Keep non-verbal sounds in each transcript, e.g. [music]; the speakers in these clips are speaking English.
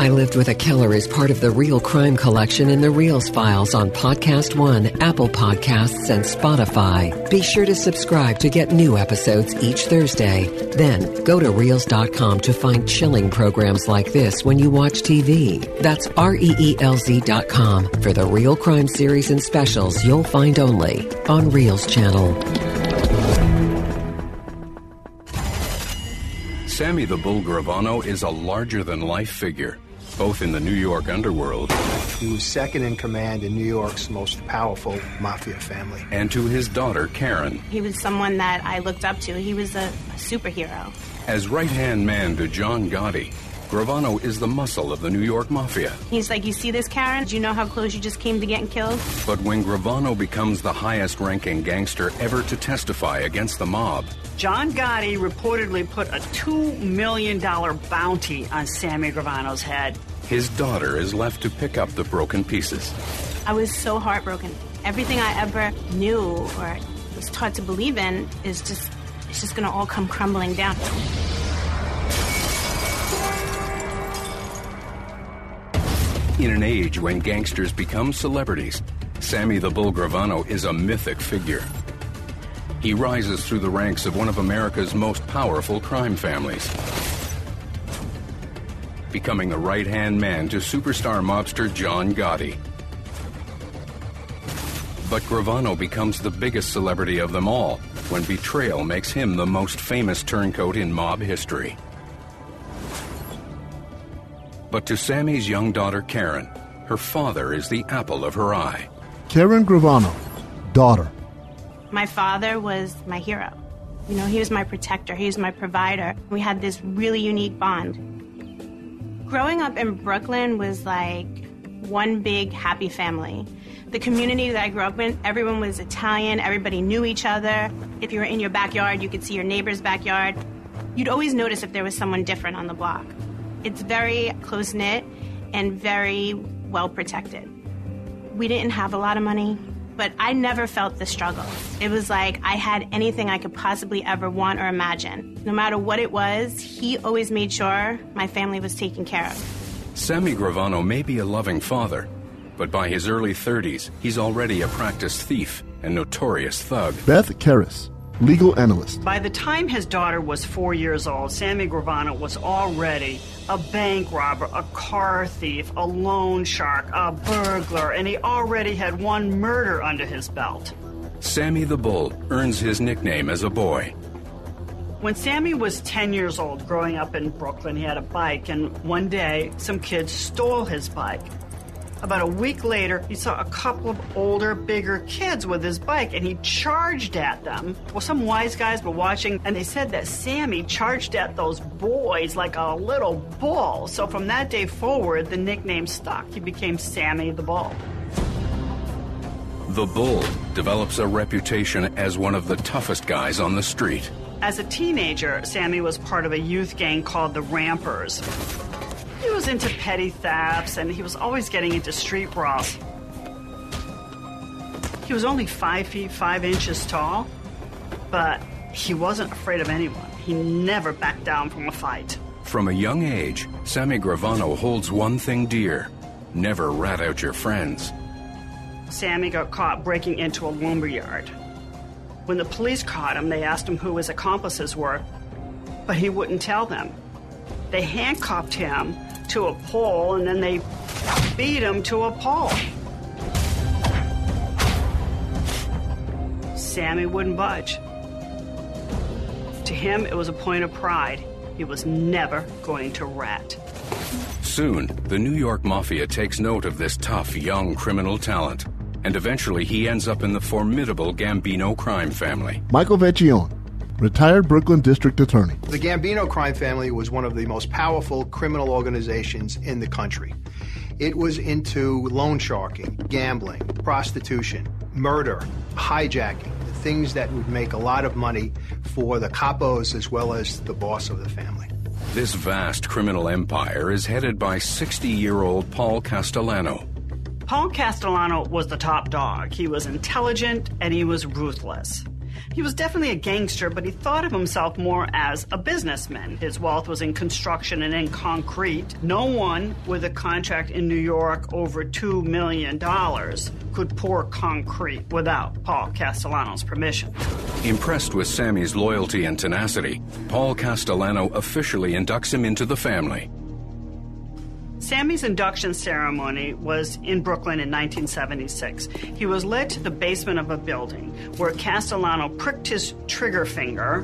I Lived with a Killer is part of the Real Crime Collection in the REELZ Files on Podcast One, Apple Podcasts, and Spotify. Be sure to subscribe to get new episodes each Thursday. Then go to Reelz.com to find chilling programs like this when you watch TV. That's R E E L Z.com for the real crime series and specials you'll find only on Reelz Channel. Sammy the Bull Gravano is a larger than life figure, both in the New York underworld He was second in command in New York's most powerful mafia family. and to his daughter Karen. He was someone that I looked up to. He was a, a superhero. As right hand man to John Gotti, Gravano is the muscle of the New York Mafia. He's like, You see this, Karen? Do you know how close you just came to getting killed? But when Gravano becomes the highest ranking gangster ever to testify against the mob, John Gotti reportedly put a $2 million bounty on Sammy Gravano's head. His daughter is left to pick up the broken pieces. I was so heartbroken. Everything I ever knew or was taught to believe in is just, it's just gonna all come crumbling down. In an age when gangsters become celebrities, Sammy the Bull Gravano is a mythic figure. He rises through the ranks of one of America's most powerful crime families, becoming the right hand man to superstar mobster John Gotti. But Gravano becomes the biggest celebrity of them all when betrayal makes him the most famous turncoat in mob history. But to Sammy's young daughter Karen, her father is the apple of her eye. Karen Gravano, daughter. My father was my hero. You know, he was my protector, he was my provider. We had this really unique bond. Growing up in Brooklyn was like one big happy family. The community that I grew up in, everyone was Italian, everybody knew each other. If you were in your backyard, you could see your neighbor's backyard. You'd always notice if there was someone different on the block. It's very close knit and very well protected. We didn't have a lot of money, but I never felt the struggle. It was like I had anything I could possibly ever want or imagine. No matter what it was, he always made sure my family was taken care of. Sammy Gravano may be a loving father, but by his early 30s, he's already a practiced thief and notorious thug. Beth Karas, legal analyst. By the time his daughter was four years old, Sammy Gravano was already a bank robber, a car thief, a loan shark, a burglar, and he already had one murder under his belt. Sammy the Bull earns his nickname as a boy. When Sammy was 10 years old, growing up in Brooklyn, he had a bike, and one day some kids stole his bike. About a week later, he saw a couple of older, bigger kids with his bike, and he charged at them. Well, some wise guys were watching, and they said that Sammy charged at those boys like a little bull. So from that day forward, the nickname stuck. He became Sammy the Bull. The Bull develops a reputation as one of the toughest guys on the street. As a teenager, Sammy was part of a youth gang called the Rampers. He was into petty thefts and he was always getting into street brawls. He was only five feet five inches tall, but he wasn't afraid of anyone. He never backed down from a fight. From a young age, Sammy Gravano holds one thing dear never rat out your friends. Sammy got caught breaking into a lumberyard. When the police caught him, they asked him who his accomplices were, but he wouldn't tell them. They handcuffed him to a pole and then they beat him to a pole. Sammy wouldn't budge. To him, it was a point of pride. He was never going to rat. Soon, the New York Mafia takes note of this tough young criminal talent, and eventually he ends up in the formidable Gambino crime family. Michael Vecchione, retired Brooklyn District Attorney. The Gambino crime family was one of the most powerful criminal organizations in the country. It was into loan sharking, gambling, prostitution, murder, hijacking, the things that would make a lot of money for the capos as well as the boss of the family. This vast criminal empire is headed by 60 year old Paul Castellano. Paul Castellano was the top dog. He was intelligent and he was ruthless. He was definitely a gangster, but he thought of himself more as a businessman. His wealth was in construction and in concrete. No one with a contract in New York over $2 million could pour concrete without Paul Castellano's permission. Impressed with Sammy's loyalty and tenacity, Paul Castellano officially inducts him into the family. Sammy's induction ceremony was in Brooklyn in 1976. He was led to the basement of a building where Castellano pricked his trigger finger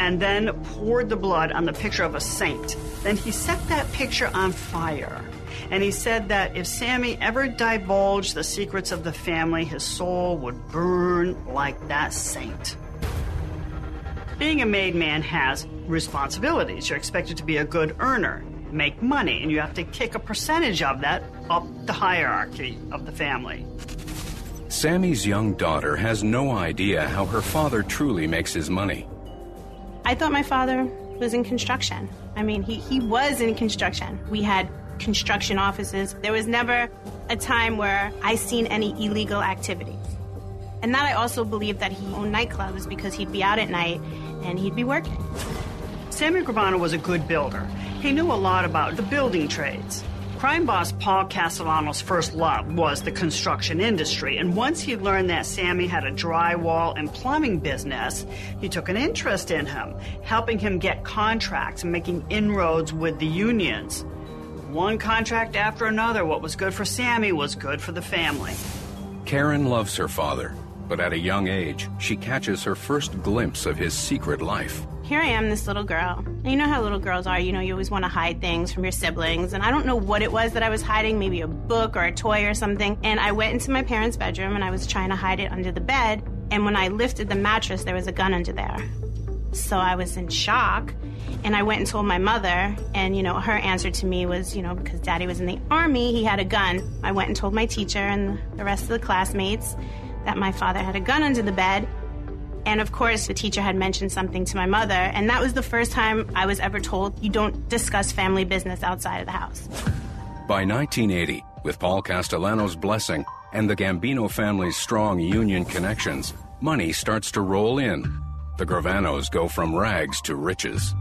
and then poured the blood on the picture of a saint. Then he set that picture on fire. And he said that if Sammy ever divulged the secrets of the family, his soul would burn like that saint. Being a made man has responsibilities. You're expected to be a good earner, make money, and you have to kick a percentage of that up the hierarchy of the family. Sammy's young daughter has no idea how her father truly makes his money. I thought my father was in construction. I mean, he, he was in construction. We had construction offices. There was never a time where I seen any illegal activity. And that I also believe that he owned nightclubs because he'd be out at night and he'd be working. Sammy Gravano was a good builder. He knew a lot about the building trades. Crime boss Paul Castellano's first love was the construction industry, and once he learned that Sammy had a drywall and plumbing business, he took an interest in him, helping him get contracts and making inroads with the unions. One contract after another, what was good for Sammy was good for the family. Karen loves her father, but at a young age, she catches her first glimpse of his secret life. Here I am, this little girl. And you know how little girls are, you know, you always want to hide things from your siblings. And I don't know what it was that I was hiding, maybe a book or a toy or something. And I went into my parents' bedroom and I was trying to hide it under the bed. And when I lifted the mattress, there was a gun under there. So I was in shock. And I went and told my mother, and you know, her answer to me was, you know, because daddy was in the army, he had a gun. I went and told my teacher and the rest of the classmates that my father had a gun under the bed. And of course, the teacher had mentioned something to my mother, and that was the first time I was ever told you don't discuss family business outside of the house. By 1980, with Paul Castellano's blessing and the Gambino family's strong union connections, money starts to roll in. The Gravanos go from rags to riches.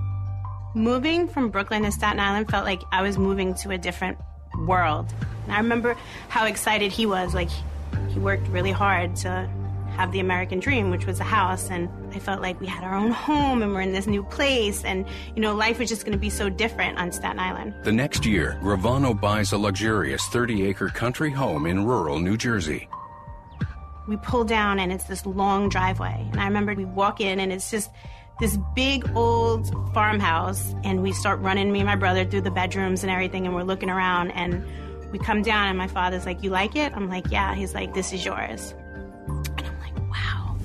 Moving from Brooklyn to Staten Island felt like I was moving to a different world. And I remember how excited he was. Like, he worked really hard to have the American dream, which was a house. And I felt like we had our own home and we're in this new place. And, you know, life was just going to be so different on Staten Island. The next year, Gravano buys a luxurious 30 acre country home in rural New Jersey. We pull down and it's this long driveway. And I remember we walk in and it's just this big old farmhouse. And we start running, me and my brother, through the bedrooms and everything. And we're looking around and we come down and my father's like, You like it? I'm like, Yeah. He's like, This is yours. And I'm like, Wow.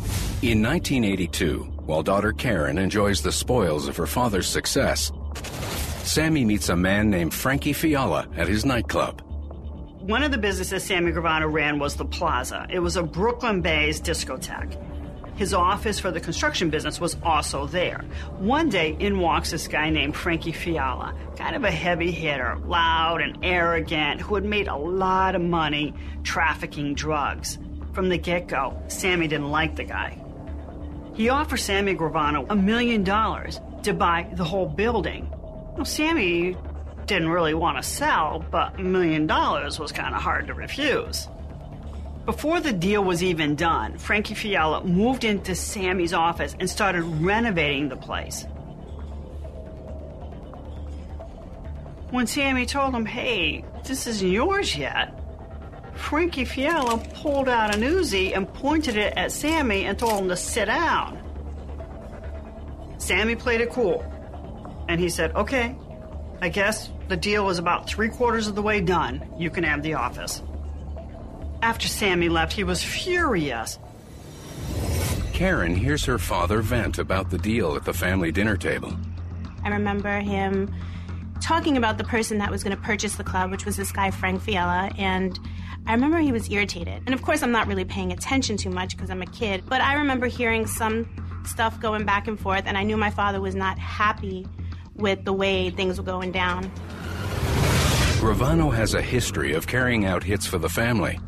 In 1982, while daughter Karen enjoys the spoils of her father's success, Sammy meets a man named Frankie Fiala at his nightclub. One of the businesses Sammy Gravano ran was the Plaza. It was a Brooklyn based discotheque. His office for the construction business was also there. One day, in walks this guy named Frankie Fiala, kind of a heavy hitter, loud and arrogant, who had made a lot of money trafficking drugs. From the get go, Sammy didn't like the guy. He offered Sammy Gravano a million dollars to buy the whole building. Well, Sammy didn't really want to sell, but a million dollars was kind of hard to refuse. Before the deal was even done, Frankie Fiala moved into Sammy's office and started renovating the place. When Sammy told him, hey, this isn't yours yet, Frankie Fiala pulled out an Uzi and pointed it at Sammy and told him to sit down. Sammy played it cool. And he said, okay, I guess the deal is about three quarters of the way done. You can have the office. After Sammy left, he was furious. Karen hears her father vent about the deal at the family dinner table. I remember him talking about the person that was going to purchase the club, which was this guy, Frank Fiala, and I remember he was irritated. And of course, I'm not really paying attention too much because I'm a kid, but I remember hearing some stuff going back and forth, and I knew my father was not happy with the way things were going down. Gravano has a history of carrying out hits for the family.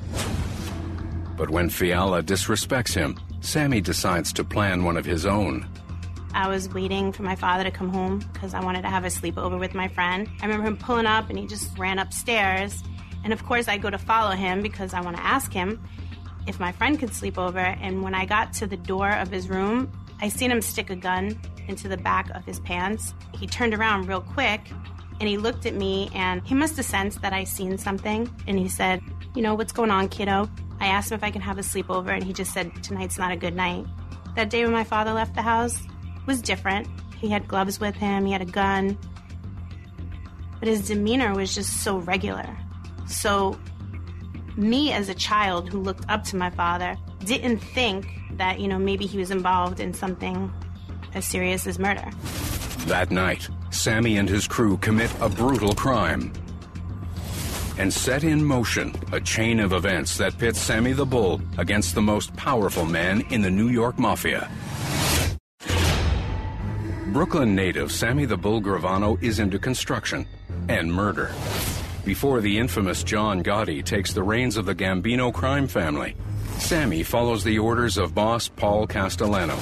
But when Fiala disrespects him, Sammy decides to plan one of his own. I was waiting for my father to come home because I wanted to have a sleepover with my friend. I remember him pulling up and he just ran upstairs. And of course, I go to follow him because I want to ask him if my friend could sleep over. And when I got to the door of his room, I seen him stick a gun into the back of his pants. He turned around real quick and he looked at me and he must have sensed that I seen something. And he said, You know, what's going on, kiddo? I asked him if I can have a sleepover and he just said, Tonight's not a good night. That day when my father left the house, was different. He had gloves with him, he had a gun. But his demeanor was just so regular. So, me as a child who looked up to my father didn't think that, you know, maybe he was involved in something as serious as murder. That night, Sammy and his crew commit a brutal crime and set in motion a chain of events that pits Sammy the Bull against the most powerful man in the New York Mafia. Brooklyn native Sammy the Bull Gravano is into construction and murder. Before the infamous John Gotti takes the reins of the Gambino crime family, Sammy follows the orders of boss Paul Castellano.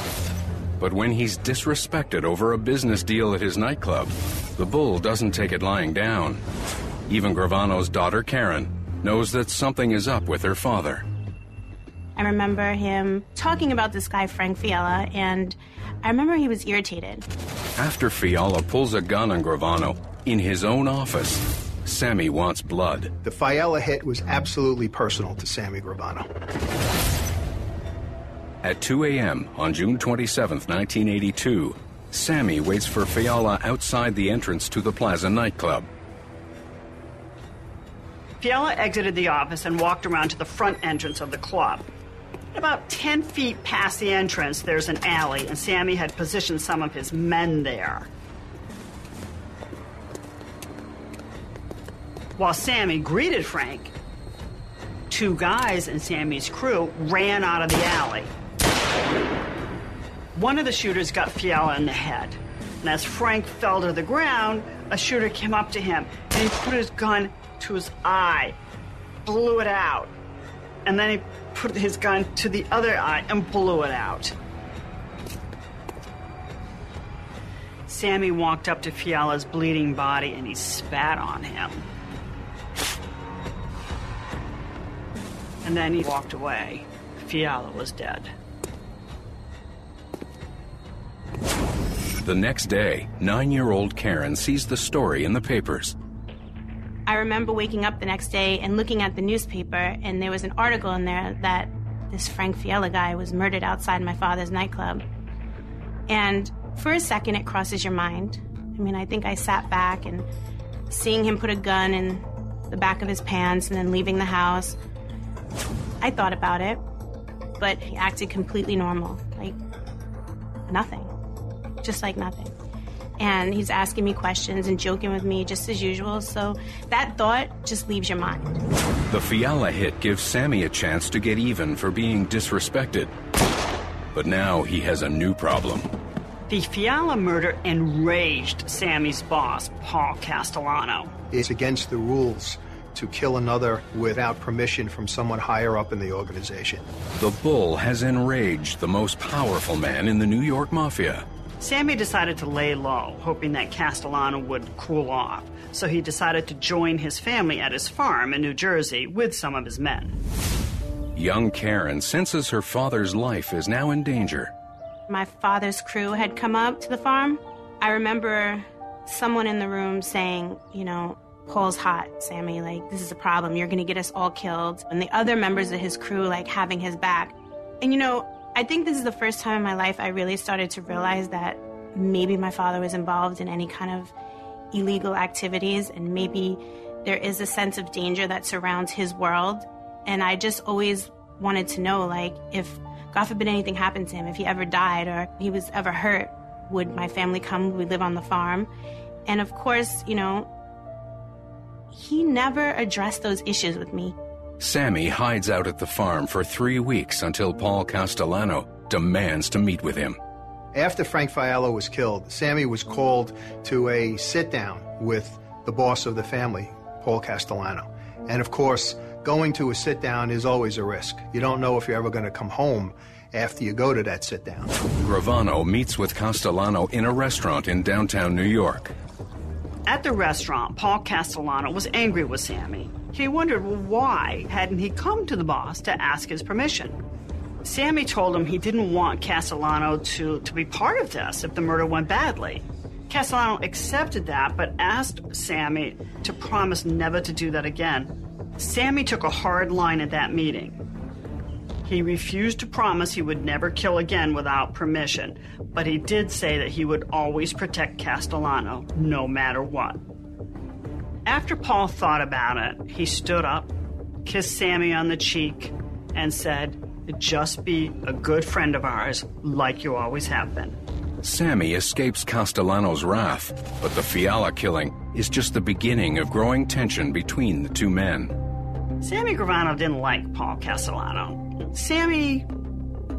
But when he's disrespected over a business deal at his nightclub, the bull doesn't take it lying down. Even Gravano's daughter Karen knows that something is up with her father. I remember him talking about this guy, Frank Fiala, and I remember he was irritated. After Fiala pulls a gun on Gravano in his own office, Sammy wants blood. The Fiala hit was absolutely personal to Sammy Gravano. At 2 a.m. on June 27, 1982, Sammy waits for Fiala outside the entrance to the Plaza nightclub. Fiala exited the office and walked around to the front entrance of the club. About 10 feet past the entrance, there's an alley, and Sammy had positioned some of his men there. While Sammy greeted Frank, two guys in Sammy's crew ran out of the alley. One of the shooters got Fiala in the head. And as Frank fell to the ground, a shooter came up to him and he put his gun to his eye, blew it out. And then he put his gun to the other eye and blew it out. Sammy walked up to Fiala's bleeding body and he spat on him. And then he walked away. Fiala was dead. The next day, nine year old Karen sees the story in the papers. I remember waking up the next day and looking at the newspaper, and there was an article in there that this Frank Fiala guy was murdered outside my father's nightclub. And for a second, it crosses your mind. I mean, I think I sat back and seeing him put a gun in the back of his pants and then leaving the house, I thought about it, but he acted completely normal, like nothing, just like nothing and he's asking me questions and joking with me just as usual. So that thought just leaves your mind. The Fiala hit gives Sammy a chance to get even for being disrespected. But now he has a new problem. The Fiala murder enraged Sammy's boss, Paul Castellano. It's against the rules to kill another without permission from someone higher up in the organization. The Bull has enraged the most powerful man in the New York Mafia. Sammy decided to lay low, hoping that Castellano would cool off. So he decided to join his family at his farm in New Jersey with some of his men. Young Karen senses her father's life is now in danger. My father's crew had come up to the farm. I remember someone in the room saying, you know, Paul's hot, Sammy, like, this is a problem. You're going to get us all killed. And the other members of his crew, like, having his back. And, you know, I think this is the first time in my life I really started to realize that maybe my father was involved in any kind of illegal activities and maybe there is a sense of danger that surrounds his world. And I just always wanted to know, like, if God forbid anything happened to him, if he ever died or he was ever hurt, would my family come? Would we live on the farm? And of course, you know, he never addressed those issues with me. Sammy hides out at the farm for three weeks until Paul Castellano demands to meet with him. After Frank Fiala was killed, Sammy was called to a sit down with the boss of the family, Paul Castellano. And of course, Going to a sit down is always a risk. You don't know if you're ever going to come home after you go to that sit down. Gravano meets with Castellano in a restaurant in downtown New York. At the restaurant, Paul Castellano was angry with Sammy. He wondered why hadn't he come to the boss to ask his permission. Sammy told him he didn't want Castellano to, to be part of this if the murder went badly. Castellano accepted that, but asked Sammy to promise never to do that again. Sammy took a hard line at that meeting. He refused to promise he would never kill again without permission, but he did say that he would always protect Castellano, no matter what. After Paul thought about it, he stood up, kissed Sammy on the cheek, and said, Just be a good friend of ours, like you always have been. Sammy escapes Castellano's wrath, but the Fiala killing is just the beginning of growing tension between the two men. Sammy Gravano didn't like Paul Castellano. Sammy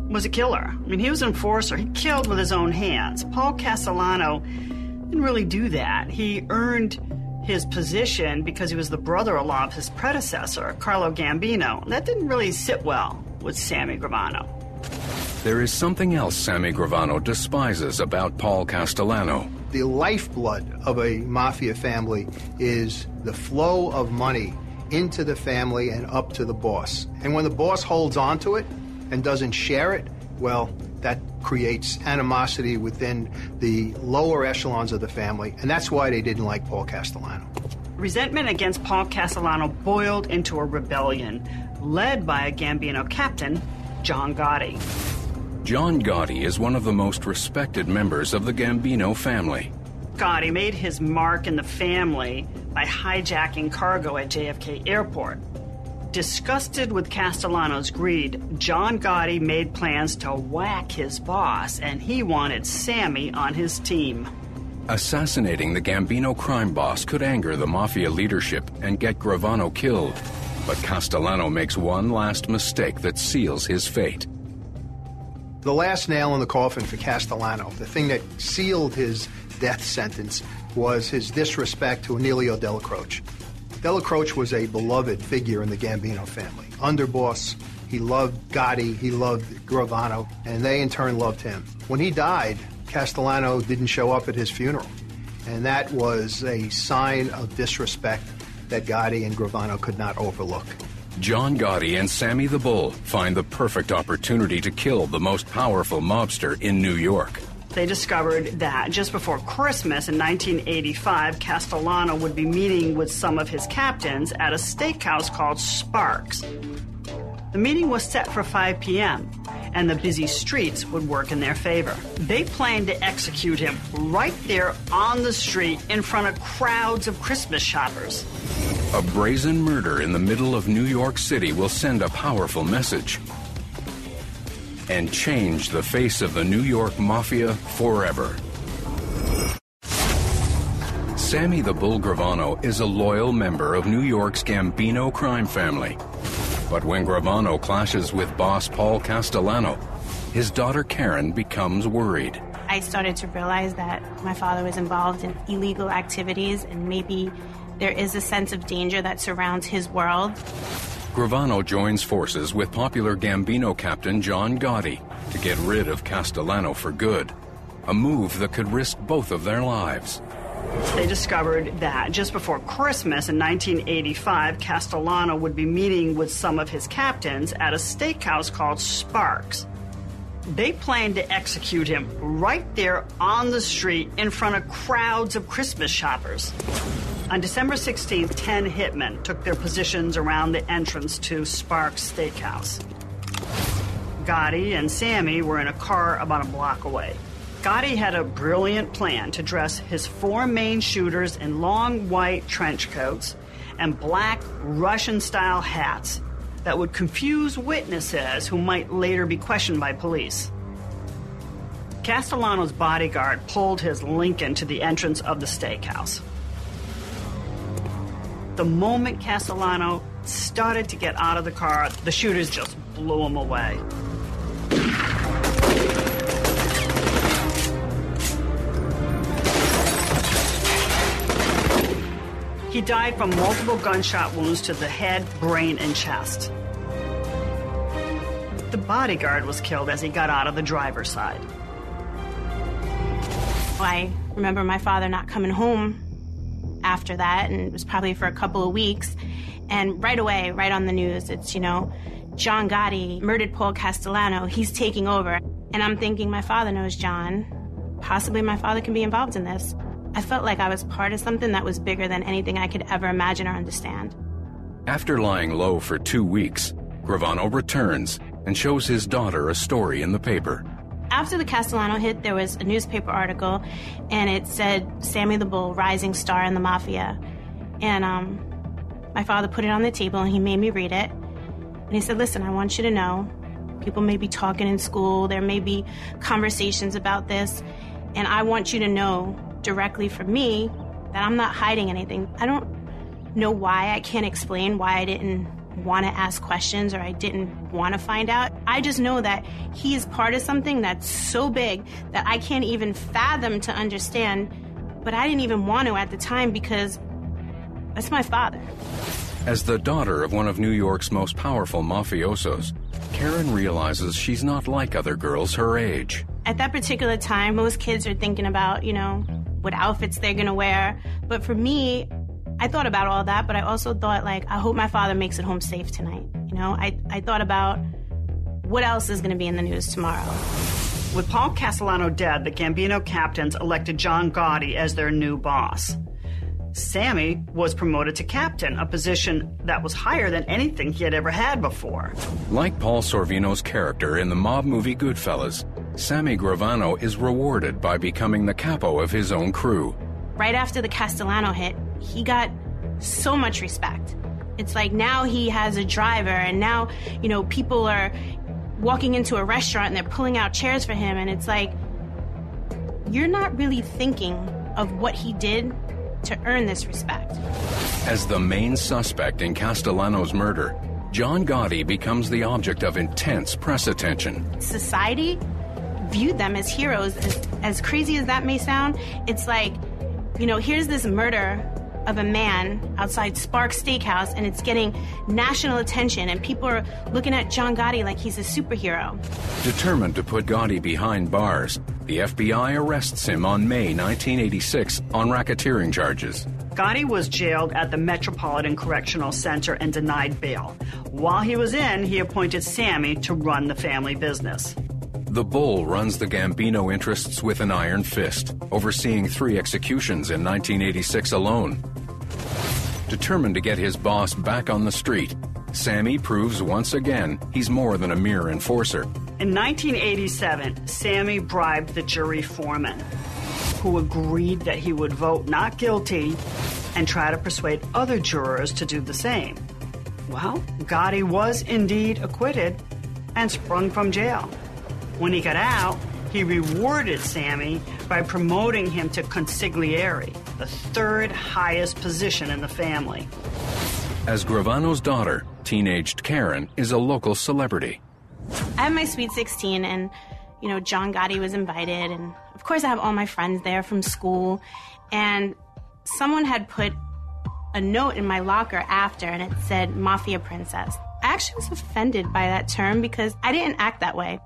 was a killer. I mean, he was an enforcer. He killed with his own hands. Paul Castellano didn't really do that. He earned his position because he was the brother-in-law of his predecessor, Carlo Gambino. That didn't really sit well with Sammy Gravano. There is something else Sammy Gravano despises about Paul Castellano. The lifeblood of a mafia family is the flow of money into the family and up to the boss. And when the boss holds on to it and doesn't share it, well, that creates animosity within the lower echelons of the family, and that's why they didn't like Paul Castellano. Resentment against Paul Castellano boiled into a rebellion led by a Gambino captain, John Gotti. John Gotti is one of the most respected members of the Gambino family. Gotti made his mark in the family by hijacking cargo at JFK Airport. Disgusted with Castellano's greed, John Gotti made plans to whack his boss, and he wanted Sammy on his team. Assassinating the Gambino crime boss could anger the mafia leadership and get Gravano killed. But Castellano makes one last mistake that seals his fate. The last nail in the coffin for Castellano, the thing that sealed his death sentence, was his disrespect to Emilio Della Croce. Della Croce was a beloved figure in the Gambino family. Underboss, he loved Gotti, he loved Gravano, and they in turn loved him. When he died, Castellano didn't show up at his funeral. And that was a sign of disrespect that Gotti and Gravano could not overlook. John Gotti and Sammy the Bull find the perfect opportunity to kill the most powerful mobster in New York. They discovered that just before Christmas in 1985, Castellano would be meeting with some of his captains at a steakhouse called Sparks. The meeting was set for 5 p.m., and the busy streets would work in their favor. They planned to execute him right there on the street in front of crowds of Christmas shoppers. A brazen murder in the middle of New York City will send a powerful message and change the face of the New York Mafia forever. Sammy the Bull Gravano is a loyal member of New York's Gambino crime family. But when Gravano clashes with boss Paul Castellano, his daughter Karen becomes worried. I started to realize that my father was involved in illegal activities and maybe there is a sense of danger that surrounds his world. Gravano joins forces with popular Gambino captain John Gotti to get rid of Castellano for good, a move that could risk both of their lives. They discovered that just before Christmas in 1985, Castellano would be meeting with some of his captains at a steakhouse called Sparks. They planned to execute him right there on the street in front of crowds of Christmas shoppers. On December 16th, 10 hitmen took their positions around the entrance to Sparks Steakhouse. Gotti and Sammy were in a car about a block away. Gotti had a brilliant plan to dress his four main shooters in long white trench coats and black Russian style hats that would confuse witnesses who might later be questioned by police. Castellano's bodyguard pulled his Lincoln to the entrance of the steakhouse. The moment Castellano started to get out of the car, the shooters just blew him away. He died from multiple gunshot wounds to the head, brain, and chest. The bodyguard was killed as he got out of the driver's side. I remember my father not coming home after that, and it was probably for a couple of weeks. And right away, right on the news, it's, you know, John Gotti murdered Paul Castellano. He's taking over. And I'm thinking, my father knows John. Possibly my father can be involved in this. I felt like I was part of something that was bigger than anything I could ever imagine or understand. After lying low for two weeks, Gravano returns and shows his daughter a story in the paper. After the Castellano hit, there was a newspaper article, and it said Sammy the Bull, rising star in the mafia. And um, my father put it on the table, and he made me read it. And he said, Listen, I want you to know people may be talking in school, there may be conversations about this, and I want you to know directly from me that I'm not hiding anything. I don't know why, I can't explain why I didn't want to ask questions or I didn't want to find out. I just know that he is part of something that's so big that I can't even fathom to understand, but I didn't even want to at the time because that's my father. As the daughter of one of New York's most powerful mafiosos, Karen realizes she's not like other girls her age. At that particular time, most kids are thinking about, you know, what outfits they're going to wear. But for me, I thought about all that, but I also thought, like, I hope my father makes it home safe tonight. You know, I, I thought about what else is going to be in the news tomorrow. With Paul Castellano dead, the Gambino captains elected John Gotti as their new boss. Sammy was promoted to captain, a position that was higher than anything he had ever had before. Like Paul Sorvino's character in the mob movie Goodfellas, Sammy Gravano is rewarded by becoming the capo of his own crew. Right after the Castellano hit, he got so much respect. It's like now he has a driver, and now, you know, people are walking into a restaurant and they're pulling out chairs for him, and it's like, you're not really thinking of what he did to earn this respect. As the main suspect in Castellano's murder, John Gotti becomes the object of intense press attention. Society viewed them as heroes. As, as crazy as that may sound, it's like, you know, here's this murder of a man outside Sparks Steakhouse, and it's getting national attention, and people are looking at John Gotti like he's a superhero. Determined to put Gotti behind bars, the FBI arrests him on May 1986 on racketeering charges. Gotti was jailed at the Metropolitan Correctional Center and denied bail. While he was in, he appointed Sammy to run the family business. The Bull runs the Gambino interests with an iron fist, overseeing three executions in 1986 alone. Determined to get his boss back on the street, Sammy proves once again he's more than a mere enforcer. In 1987, Sammy bribed the jury foreman, who agreed that he would vote not guilty and try to persuade other jurors to do the same. Well, Gotti was indeed acquitted and sprung from jail. When he got out, he rewarded Sammy by promoting him to consigliere, the third highest position in the family. As Gravano's daughter, teenaged Karen is a local celebrity. I have my Sweet 16, and, you know, John Gotti was invited, and of course, I have all my friends there from school. And someone had put a note in my locker after, and it said Mafia Princess. I actually was offended by that term because I didn't act that way.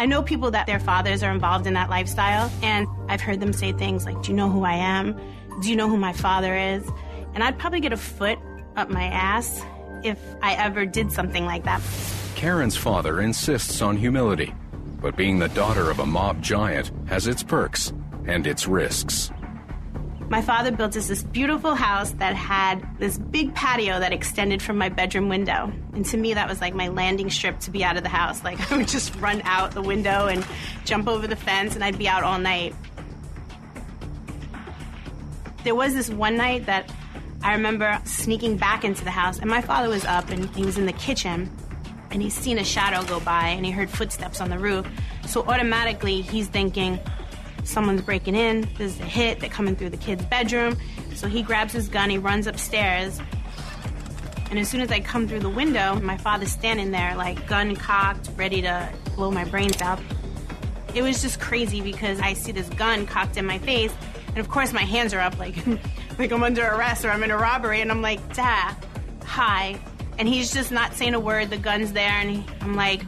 I know people that their fathers are involved in that lifestyle, and I've heard them say things like, Do you know who I am? Do you know who my father is? And I'd probably get a foot up my ass if I ever did something like that. Karen's father insists on humility, but being the daughter of a mob giant has its perks and its risks. My father built us this beautiful house that had this big patio that extended from my bedroom window. And to me, that was like my landing strip to be out of the house. Like, [laughs] I would just run out the window and jump over the fence, and I'd be out all night. There was this one night that I remember sneaking back into the house, and my father was up and he was in the kitchen, and he's seen a shadow go by, and he heard footsteps on the roof. So automatically, he's thinking, someone's breaking in, there's a hit, they're coming through the kid's bedroom. So he grabs his gun, he runs upstairs. And as soon as I come through the window, my father's standing there, like gun cocked, ready to blow my brains out. It was just crazy because I see this gun cocked in my face, and of course my hands are up, like [laughs] like I'm under arrest or I'm in a robbery. And I'm like, Dad, hi. And he's just not saying a word. The gun's there. And he, I'm like,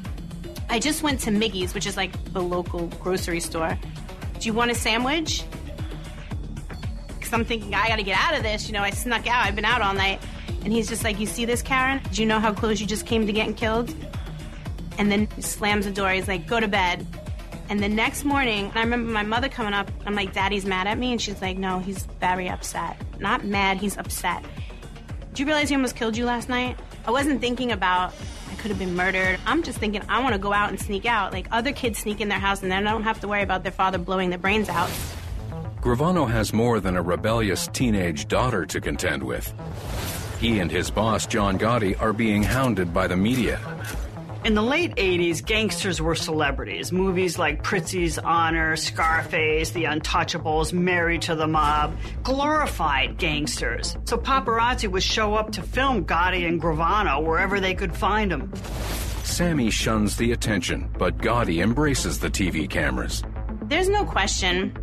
I just went to Miggy's, which is like the local grocery store. Do you want a sandwich? Because I'm thinking, I gotta get out of this. You know, I snuck out. I've been out all night. And he's just like, You see this, Karen? Do you know how close you just came to getting killed? And then he slams the door. He's like, Go to bed. And the next morning, I remember my mother coming up. I'm like, Daddy's mad at me? And she's like, No, he's very upset. Not mad, he's upset. Do you realize he almost killed you last night? I wasn't thinking about I could have been murdered. I'm just thinking I want to go out and sneak out. Like other kids sneak in their house and then I don't have to worry about their father blowing their brains out. Gravano has more than a rebellious teenage daughter to contend with. He and his boss, John Gotti, are being hounded by the media. In the late 80s, gangsters were celebrities. Movies like Prizzi's Honor, Scarface, The Untouchables, Married to the Mob glorified gangsters. So paparazzi would show up to film Gotti and Gravano wherever they could find them. Sammy shuns the attention, but Gotti embraces the TV cameras. There's no question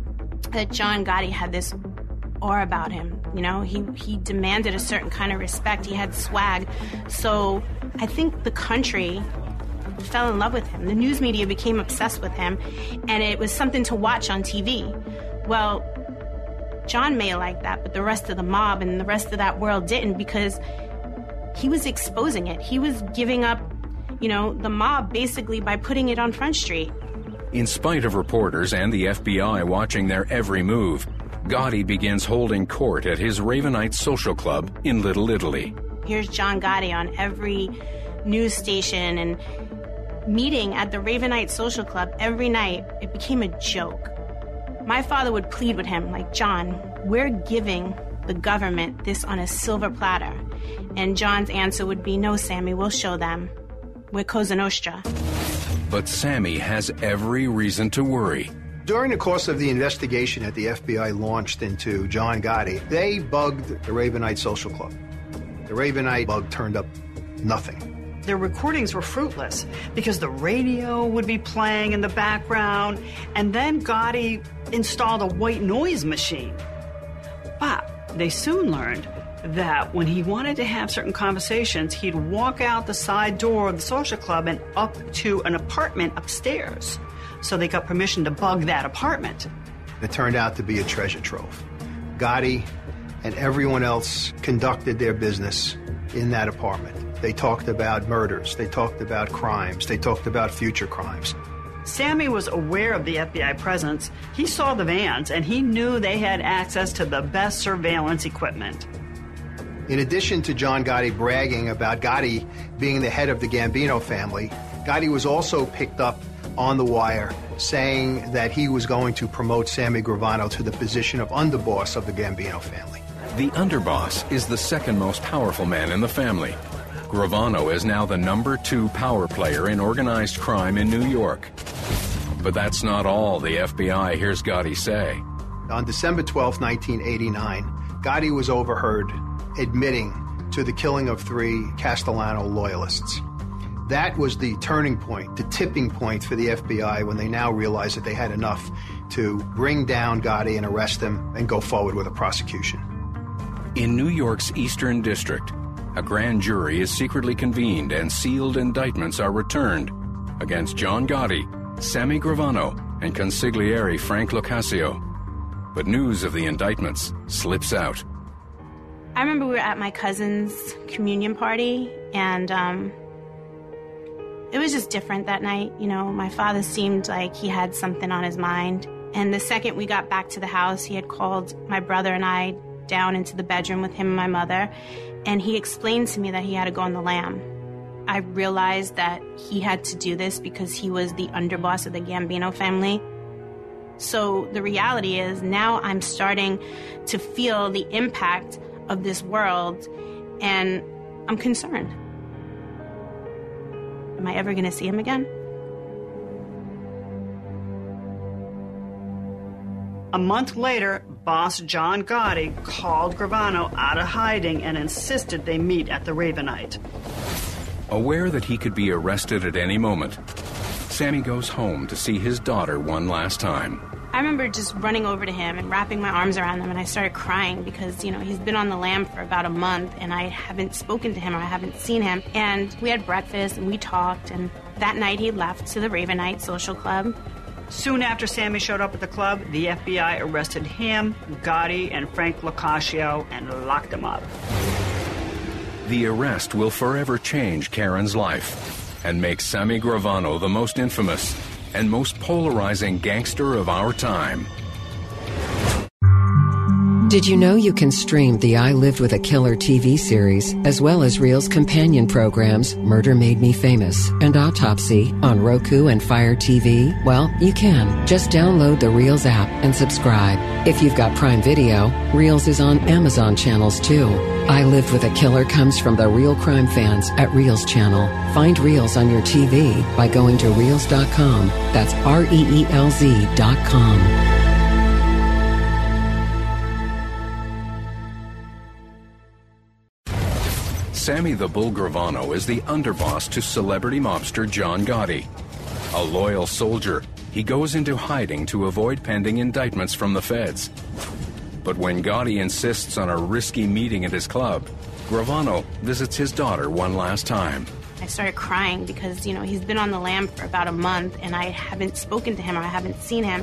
that John Gotti had this aura about him. You know, he, he demanded a certain kind of respect. He had swag. So I think the country fell in love with him. The news media became obsessed with him, and it was something to watch on TV. Well, John may like that, but the rest of the mob and the rest of that world didn't because he was exposing it. He was giving up, you know, the mob basically by putting it on Front Street. In spite of reporters and the FBI watching their every move, Gotti begins holding court at his Ravenite social club in Little Italy. Here's John Gotti on every news station and meeting at the Ravenite Social Club every night. It became a joke. My father would plead with him, like, John, we're giving the government this on a silver platter. And John's answer would be, No, Sammy, we'll show them. We're Cosa Nostra. But Sammy has every reason to worry. During the course of the investigation that the FBI launched into John Gotti, they bugged the Ravenite Social Club. The Ravenite bug turned up nothing their recordings were fruitless because the radio would be playing in the background, and then Gotti installed a white noise machine. But they soon learned that when he wanted to have certain conversations, he'd walk out the side door of the social club and up to an apartment upstairs. So they got permission to bug that apartment. It turned out to be a treasure trove. Gotti and everyone else conducted their business in that apartment. They talked about murders, they talked about crimes, they talked about future crimes. Sammy was aware of the FBI presence. He saw the vans and he knew they had access to the best surveillance equipment. In addition to John Gotti bragging about Gotti being the head of the Gambino family, Gotti was also picked up on the wire saying that he was going to promote Sammy Gravano to the position of underboss of the Gambino family. The underboss is the second most powerful man in the family. Gravano is now the number two power player in organized crime in New York. But that's not all the FBI hears Gotti say. On December 12, 1989, Gotti was overheard admitting to the killing of three Castellano loyalists. That was the turning point, the tipping point for the FBI when they now realized that they had enough to bring down Gotti and arrest him and go forward with a prosecution. In New York's Eastern District, a grand jury is secretly convened and sealed indictments are returned against John Gotti, Sammy Gravano, and consigliere Frank Locascio. But news of the indictments slips out. I remember we were at my cousin's communion party, and um, it was just different that night. You know, my father seemed like he had something on his mind. And the second we got back to the house, he had called my brother and I down into the bedroom with him and my mother, and he explained to me that he had to go on the lam. I realized that he had to do this because he was the underboss of the Gambino family. So the reality is now I'm starting to feel the impact of this world and I'm concerned. Am I ever going to see him again? A month later, boss John Gotti called Gravano out of hiding and insisted they meet at the Ravenite. Aware that he could be arrested at any moment, Sammy goes home to see his daughter one last time. I remember just running over to him and wrapping my arms around him, and I started crying because, you know, he's been on the lam for about a month, and I haven't spoken to him or I haven't seen him. And we had breakfast and we talked, and that night he left to the Ravenite Social Club. Soon after Sammy showed up at the club, the FBI arrested him, Gotti, and Frank Locascio and locked them up. The arrest will forever change Karen's life and make Sammy Gravano the most infamous and most polarizing gangster of our time. Did you know you can stream the I Lived with a Killer TV series, as well as Reelz companion programs, Murder Made Me Famous and Autopsy, on Roku and Fire TV? Well, you can. Just download the Reelz app and subscribe. If you've got Prime Video, Reelz is on Amazon channels too. I Lived with a Killer comes from the real crime fans at Reelz channel. Find Reelz on your TV by going to Reelz.com. That's R E E L Z.com. Sammy the Bull Gravano is the underboss to celebrity mobster John Gotti. A loyal soldier, he goes into hiding to avoid pending indictments from the feds. But when Gotti insists on a risky meeting at his club, Gravano visits his daughter one last time. I started crying because, you know, he's been on the lam for about a month and I haven't spoken to him or I haven't seen him.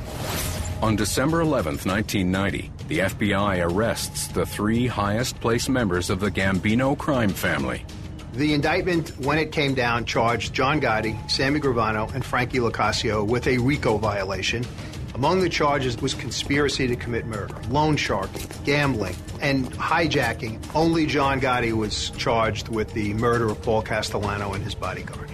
On December 11, 1990, the FBI arrests the three highest placed members of the Gambino crime family. The indictment, when it came down, charged John Gotti, Sammy Gravano, and Frankie Locascio with a RICO violation. Among the charges was conspiracy to commit murder, loan sharking, gambling, and hijacking. Only John Gotti was charged with the murder of Paul Castellano and his bodyguard.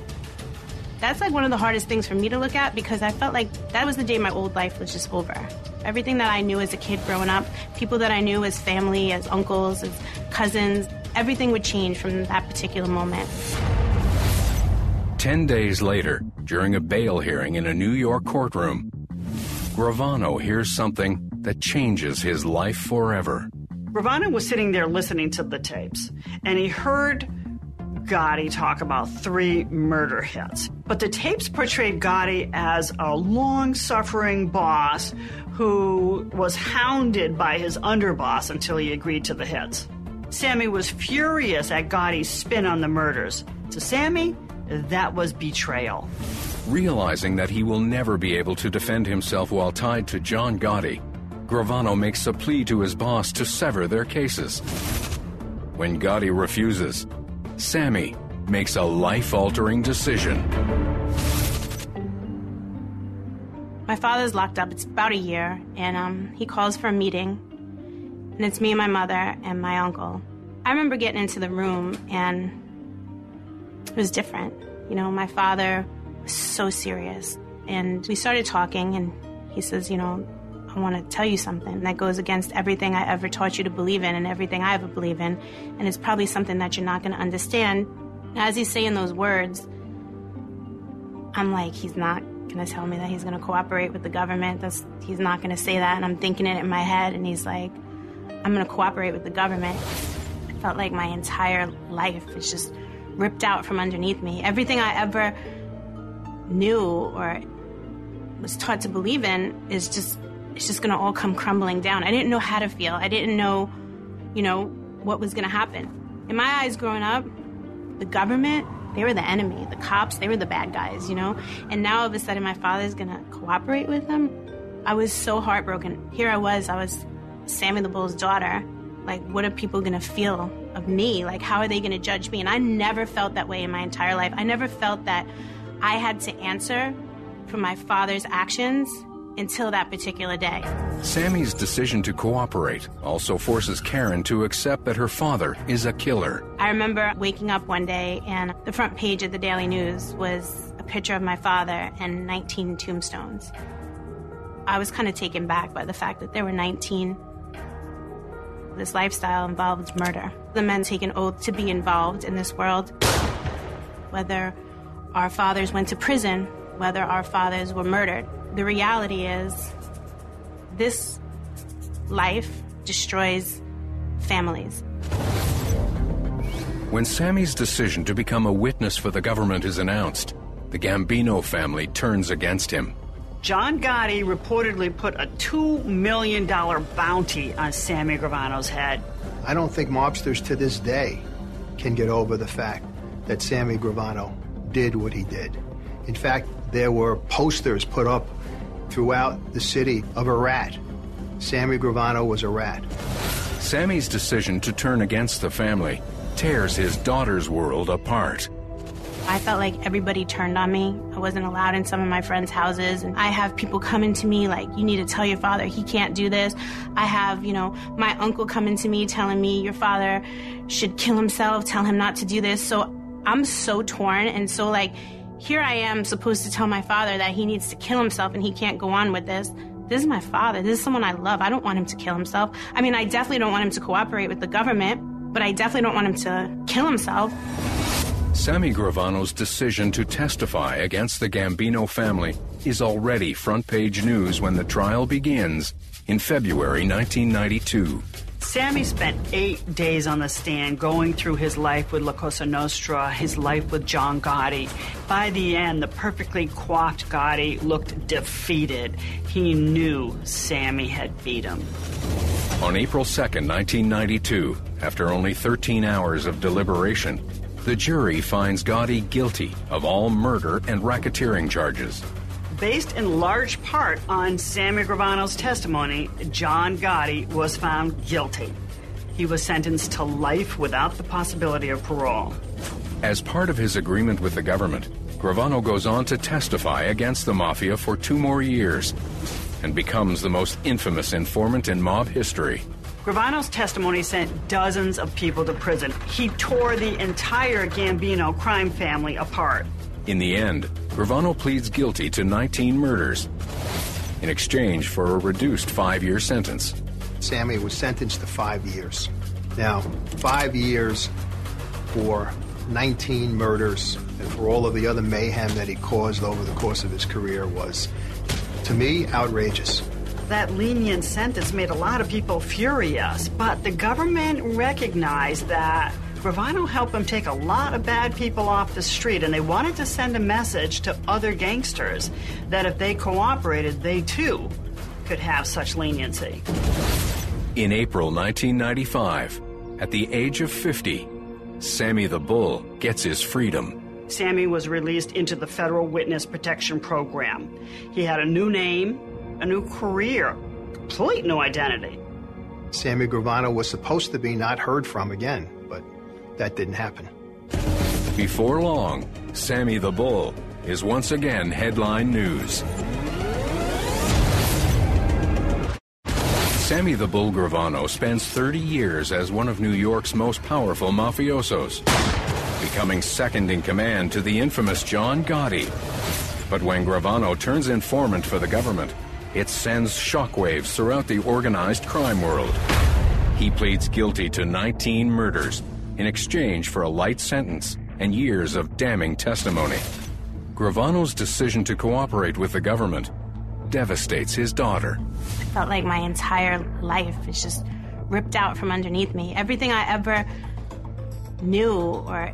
That's like one of the hardest things for me to look at because I felt like that was the day my old life was just over. Everything that I knew as a kid growing up, people that I knew as family, as uncles, as cousins, everything would change from that particular moment. Ten days later, during a bail hearing in a New York courtroom, Gravano hears something that changes his life forever. Gravano was sitting there listening to the tapes, and he heard Gotti talk about three murder hits. But the tapes portrayed Gotti as a long suffering boss who was hounded by his underboss until he agreed to the hits. Sammy was furious at Gotti's spin on the murders. To Sammy, that was betrayal. Realizing that he will never be able to defend himself while tied to John Gotti, Gravano makes a plea to his boss to sever their cases. When Gotti refuses, Sammy makes a life altering decision. My father's locked up. It's about a year, and um, he calls for a meeting, and it's me and my mother and my uncle. I remember getting into the room, and it was different. You know, my father was so serious, and we started talking, and he says, You know, I want to tell you something that goes against everything I ever taught you to believe in and everything I ever believe in, and it's probably something that you're not going to understand. As he's saying those words, I'm like, he's not going to tell me that he's going to cooperate with the government. That's, he's not going to say that. And I'm thinking it in my head. And he's like, I'm going to cooperate with the government. I felt like my entire life is just ripped out from underneath me. Everything I ever knew or was taught to believe in is just, it's just going to all come crumbling down. I didn't know how to feel. I didn't know, you know, what was going to happen. In my eyes growing up, the government they were the enemy. The cops, they were the bad guys, you know? And now all of a sudden my father's gonna cooperate with them. I was so heartbroken. Here I was, I was Sammy the Bull's daughter. Like, what are people gonna feel of me? Like, how are they gonna judge me? And I never felt that way in my entire life. I never felt that I had to answer for my father's actions until that particular day. Sammy's decision to cooperate also forces Karen to accept that her father is a killer. I remember waking up one day and the front page of the Daily News was a picture of my father and 19 tombstones. I was kind of taken back by the fact that there were 19. This lifestyle involved murder. The men take an oath to be involved in this world. Whether our fathers went to prison, whether our fathers were murdered, the reality is this life destroys families. When Sammy's decision to become a witness for the government is announced, the Gambino family turns against him. John Gotti reportedly put a $2 million bounty on Sammy Gravano's head. I don't think mobsters to this day can get over the fact that Sammy Gravano did what he did. In fact, there were posters put up throughout the city of a rat. Sammy Gravano was a rat. Sammy's decision to turn against the family tears his daughter's world apart. I felt like everybody turned on me. I wasn't allowed in some of my friends' houses. And I have people coming to me like, you need to tell your father he can't do this. I have, you know, my uncle coming to me telling me your father should kill himself, tell him not to do this. So I'm so torn. And so, like, here I am supposed to tell my father that he needs to kill himself and he can't go on with this. This is my father. This is someone I love. I don't want him to kill himself. I mean, I definitely don't want him to cooperate with the government, but I definitely don't want him to kill himself. Sammy Gravano's decision to testify against the Gambino family is already front page news when the trial begins in February 1992. Sammy spent eight days on the stand going through his life with La Cosa Nostra, his life with John Gotti. By the end, the perfectly coiffed Gotti looked defeated. He knew Sammy had beat him. On April 2nd, 1992, after only 13 hours of deliberation, the jury finds Gotti guilty of all murder and racketeering charges. Based in large part on Sammy Gravano's testimony, John Gotti was found guilty. He was sentenced to life without the possibility of parole. As part of his agreement with the government, Gravano goes on to testify against the mafia for two more years and becomes the most infamous informant in mob history. Gravano's testimony sent dozens of people to prison. He tore the entire Gambino crime family apart. In the end, Gravano pleads guilty to 19 murders in exchange for a reduced five year sentence. Sammy was sentenced to five years. Now, five years for 19 murders and for all of the other mayhem that he caused over the course of his career was, to me, outrageous. That lenient sentence made a lot of people furious, but the government recognized that Gravano helped them take a lot of bad people off the street, and they wanted to send a message to other gangsters that if they cooperated, they too could have such leniency. In April 1995, at the age of 50, Sammy the Bull gets his freedom. Sammy was released into the Federal Witness Protection Program. He had a new name, a new career, complete new identity. Sammy Gravano was supposed to be not heard from again, but that didn't happen. Before long, Sammy the Bull is once again headline news. Sammy the Bull Gravano spends 30 years as one of New York's most powerful mafiosos, becoming second in command to the infamous John Gotti. But when Gravano turns informant for the government, it sends shockwaves throughout the organized crime world. He pleads guilty to 19 murders in exchange for a light sentence and years of damning testimony. Gravano's decision to cooperate with the government devastates his daughter. I felt like my entire life is just ripped out from underneath me. Everything I ever knew or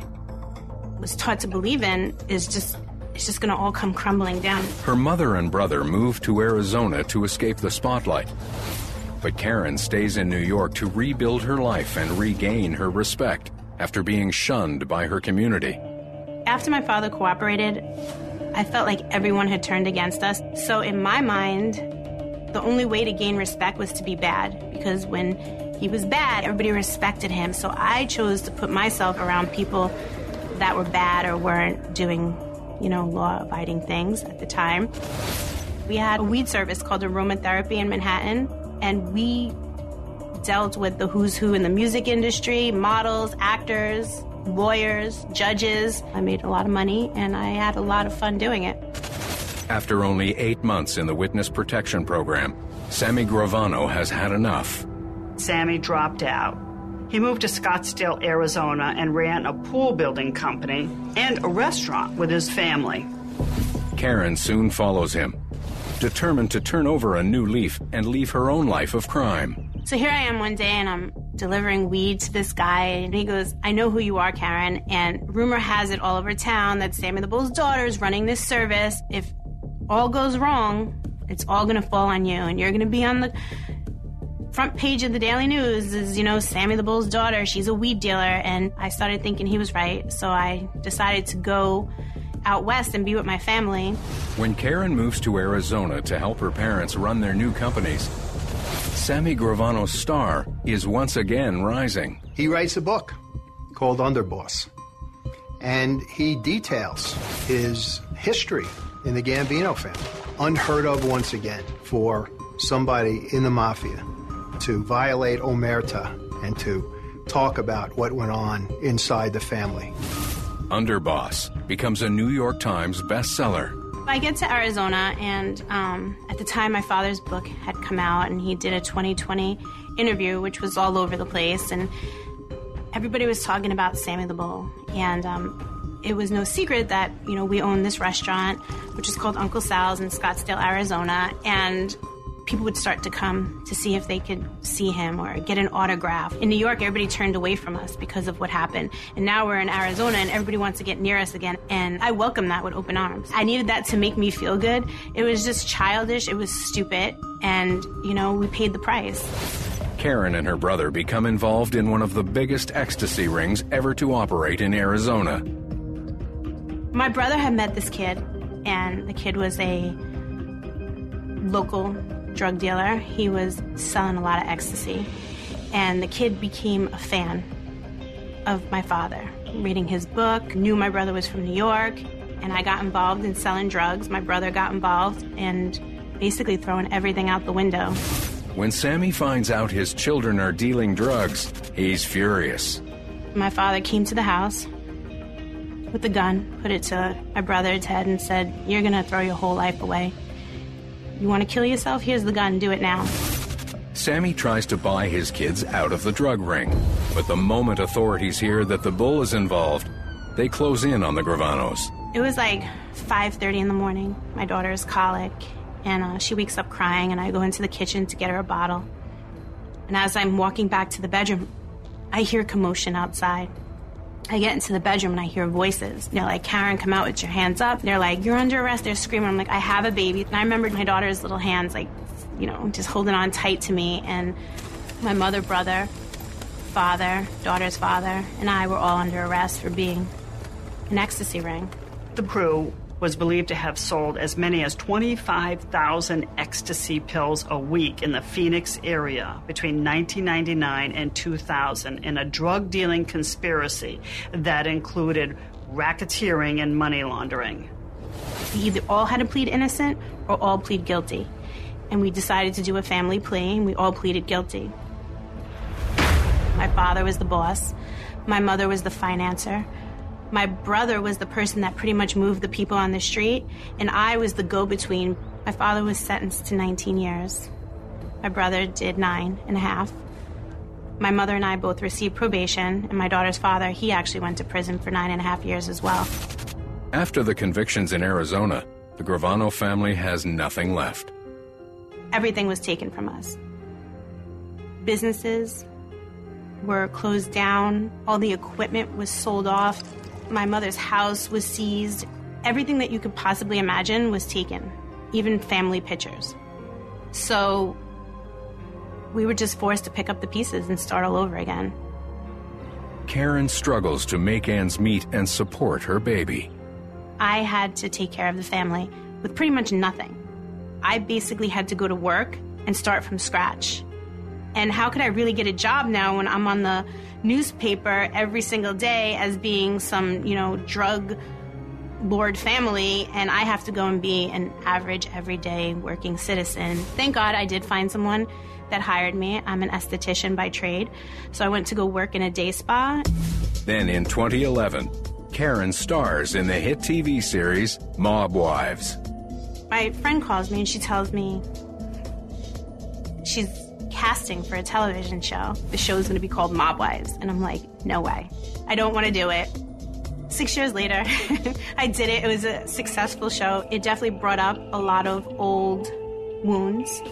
was taught to believe in is just it's just going to all come crumbling down. Her mother and brother moved to Arizona to escape the spotlight. But Karen stays in New York to rebuild her life and regain her respect after being shunned by her community. After my father cooperated, I felt like everyone had turned against us. So, in my mind, the only way to gain respect was to be bad because when he was bad, everybody respected him. So, I chose to put myself around people that were bad or weren't doing, you know, law abiding things at the time. We had a weed service called Aromatherapy in Manhattan, and we dealt with the who's who in the music industry models, actors, lawyers, judges. I made a lot of money and I had a lot of fun doing it. After only eight months in the witness protection program, Sammy Gravano has had enough. Sammy dropped out. He moved to Scottsdale, Arizona, and ran a pool building company and a restaurant with his family. Karen soon follows him, determined to turn over a new leaf and leave her own life of crime. So here I am one day and I'm delivering weed to this guy and he goes, I know who you are, Karen. And rumor has it all over town that Sammy the Bull's daughter is running this service. If all goes wrong, it's all going to fall on you, and you're going to be on the front page of the Daily News is, you know, Sammy the Bull's daughter. She's a weed dealer. And I started thinking he was right. So I decided to go out west and be with my family. When Karen moves to Arizona to help her parents run their new companies, Sammy Gravano's star is once again rising. He writes a book called Underboss, and he details his history in the Gambino family. Unheard of once again for somebody in the mafia to violate omerta and to talk about what went on inside the family. Underboss becomes a New York Times bestseller. I get to Arizona, and um, at the time, my father's book had come out, and he did a 2020 interview, which was all over the place, and everybody was talking about Sammy the Bull. And um, it was no secret that you know we own this restaurant, which is called Uncle Sal's in Scottsdale, Arizona, and people would start to come to see if they could see him or get an autograph. In New York, everybody turned away from us because of what happened. And now we're in Arizona and everybody wants to get near us again. And I welcome that with open arms. I needed that to make me feel good. It was just childish, it was stupid, and, you know, we paid the price. Karen and her brother become involved in one of the biggest ecstasy rings ever to operate in Arizona. My brother had met this kid, and the kid was a local drug dealer. He was selling a lot of ecstasy. And the kid became a fan of my father, reading his book, knew my brother was from New York, and I got involved in selling drugs. My brother got involved and basically throwing everything out the window. When Sammy finds out his children are dealing drugs, he's furious. My father came to the house with a gun, put it to my brother's head, and said, You're going to throw your whole life away. You want to kill yourself? Here's the gun. Do it now. Sammy tries to buy his kids out of the drug ring, but the moment authorities hear that the bull is involved, they close in on the Gravanos. It was like 5:30 in the morning. My daughter is colic, and uh, she wakes up crying, and I go into the kitchen to get her a bottle. And as I'm walking back to the bedroom, I hear commotion outside. I get into the bedroom and I hear voices. They're like, Karen, come out with your hands up. They're like, you're under arrest. They're screaming. I'm like, I have a baby. And I remembered my daughter's little hands, like, you know, just holding on tight to me. And my mother, brother, father, daughter's father, and I were all under arrest for being an ecstasy ring. The crew was believed to have sold as many as 25,000 ecstasy pills a week in the Phoenix area between 1999 and 2000 in a drug dealing conspiracy that included racketeering and money laundering. We either all had to plead innocent or all plead guilty. And we decided to do a family plea, and we all pleaded guilty. My father was the boss, my mother was the financer. My brother was the person that pretty much moved the people on the street, and I was the go between. My father was sentenced to 19 years. My brother did nine and a half. My mother and I both received probation, and my daughter's father, he actually went to prison for nine and a half years as well. After the convictions in Arizona, the Gravano family has nothing left. Everything was taken from us. Businesses were closed down, all the equipment was sold off. My mother's house was seized. Everything that you could possibly imagine was taken, even family pictures. So we were just forced to pick up the pieces and start all over again. Karen struggles to make ends meet and support her baby. I had to take care of the family with pretty much nothing. I basically had to go to work and start from scratch. And how could I really get a job now when I'm on the newspaper every single day as being some, you know, drug lord family and I have to go and be an average, everyday working citizen? Thank God I did find someone that hired me. I'm an esthetician by trade. So I went to go work in a day spa. Then in 2011, Karen stars in the hit TV series Mob Wives. My friend calls me and she tells me she's casting for a television show. The show is going to be called Mob Wives. And I'm like, no way. I don't want to do it. Six years later, [laughs] I did it. It was a successful show. It definitely brought up a lot of old wounds.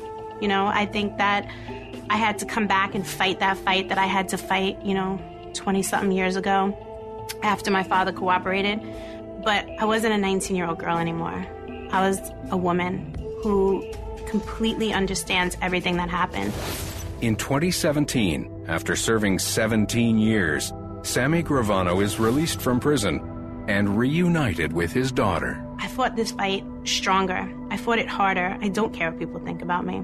You know, I think that I had to come back and fight that fight that I had to fight, you know, 20 something years ago after my father cooperated. But I wasn't a 19 year old girl anymore. I was a woman who completely understands everything that happened. In 2017, after serving 17 years, Sammy Gravano is released from prison and reunited with his daughter. I fought this fight stronger. I fought it harder. I don't care what people think about me.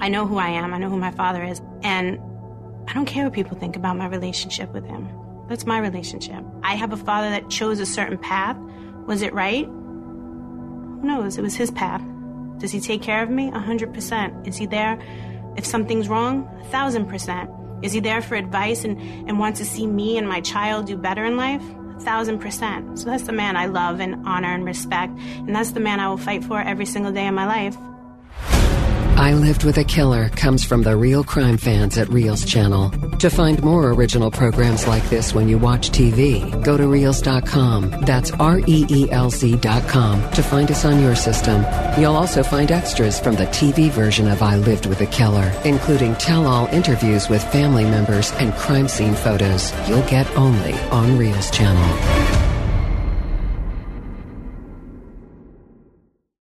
I know who I am. I know who my father is. And I don't care what people think about my relationship with him. That's my relationship. I have a father that chose a certain path. Was it right? Who knows? It was his path. Does he take care of me? Hundred percent. Is he there if something's wrong? Thousand percent. Is he there for advice and, and wants to see me and my child do better in life? Thousand percent. So that's the man I love and honor and respect. And that's the man I will fight for every single day of my life. I Lived with a Killer comes from the real crime fans at Reelz Channel. To find more original programs like this when you watch TV, go to Reelz.com. That's R E E L Z.com to find us on your system. You'll also find extras from the TV version of I Lived with a Killer, including tell all interviews with family members and crime scene photos you'll get only on Reelz Channel.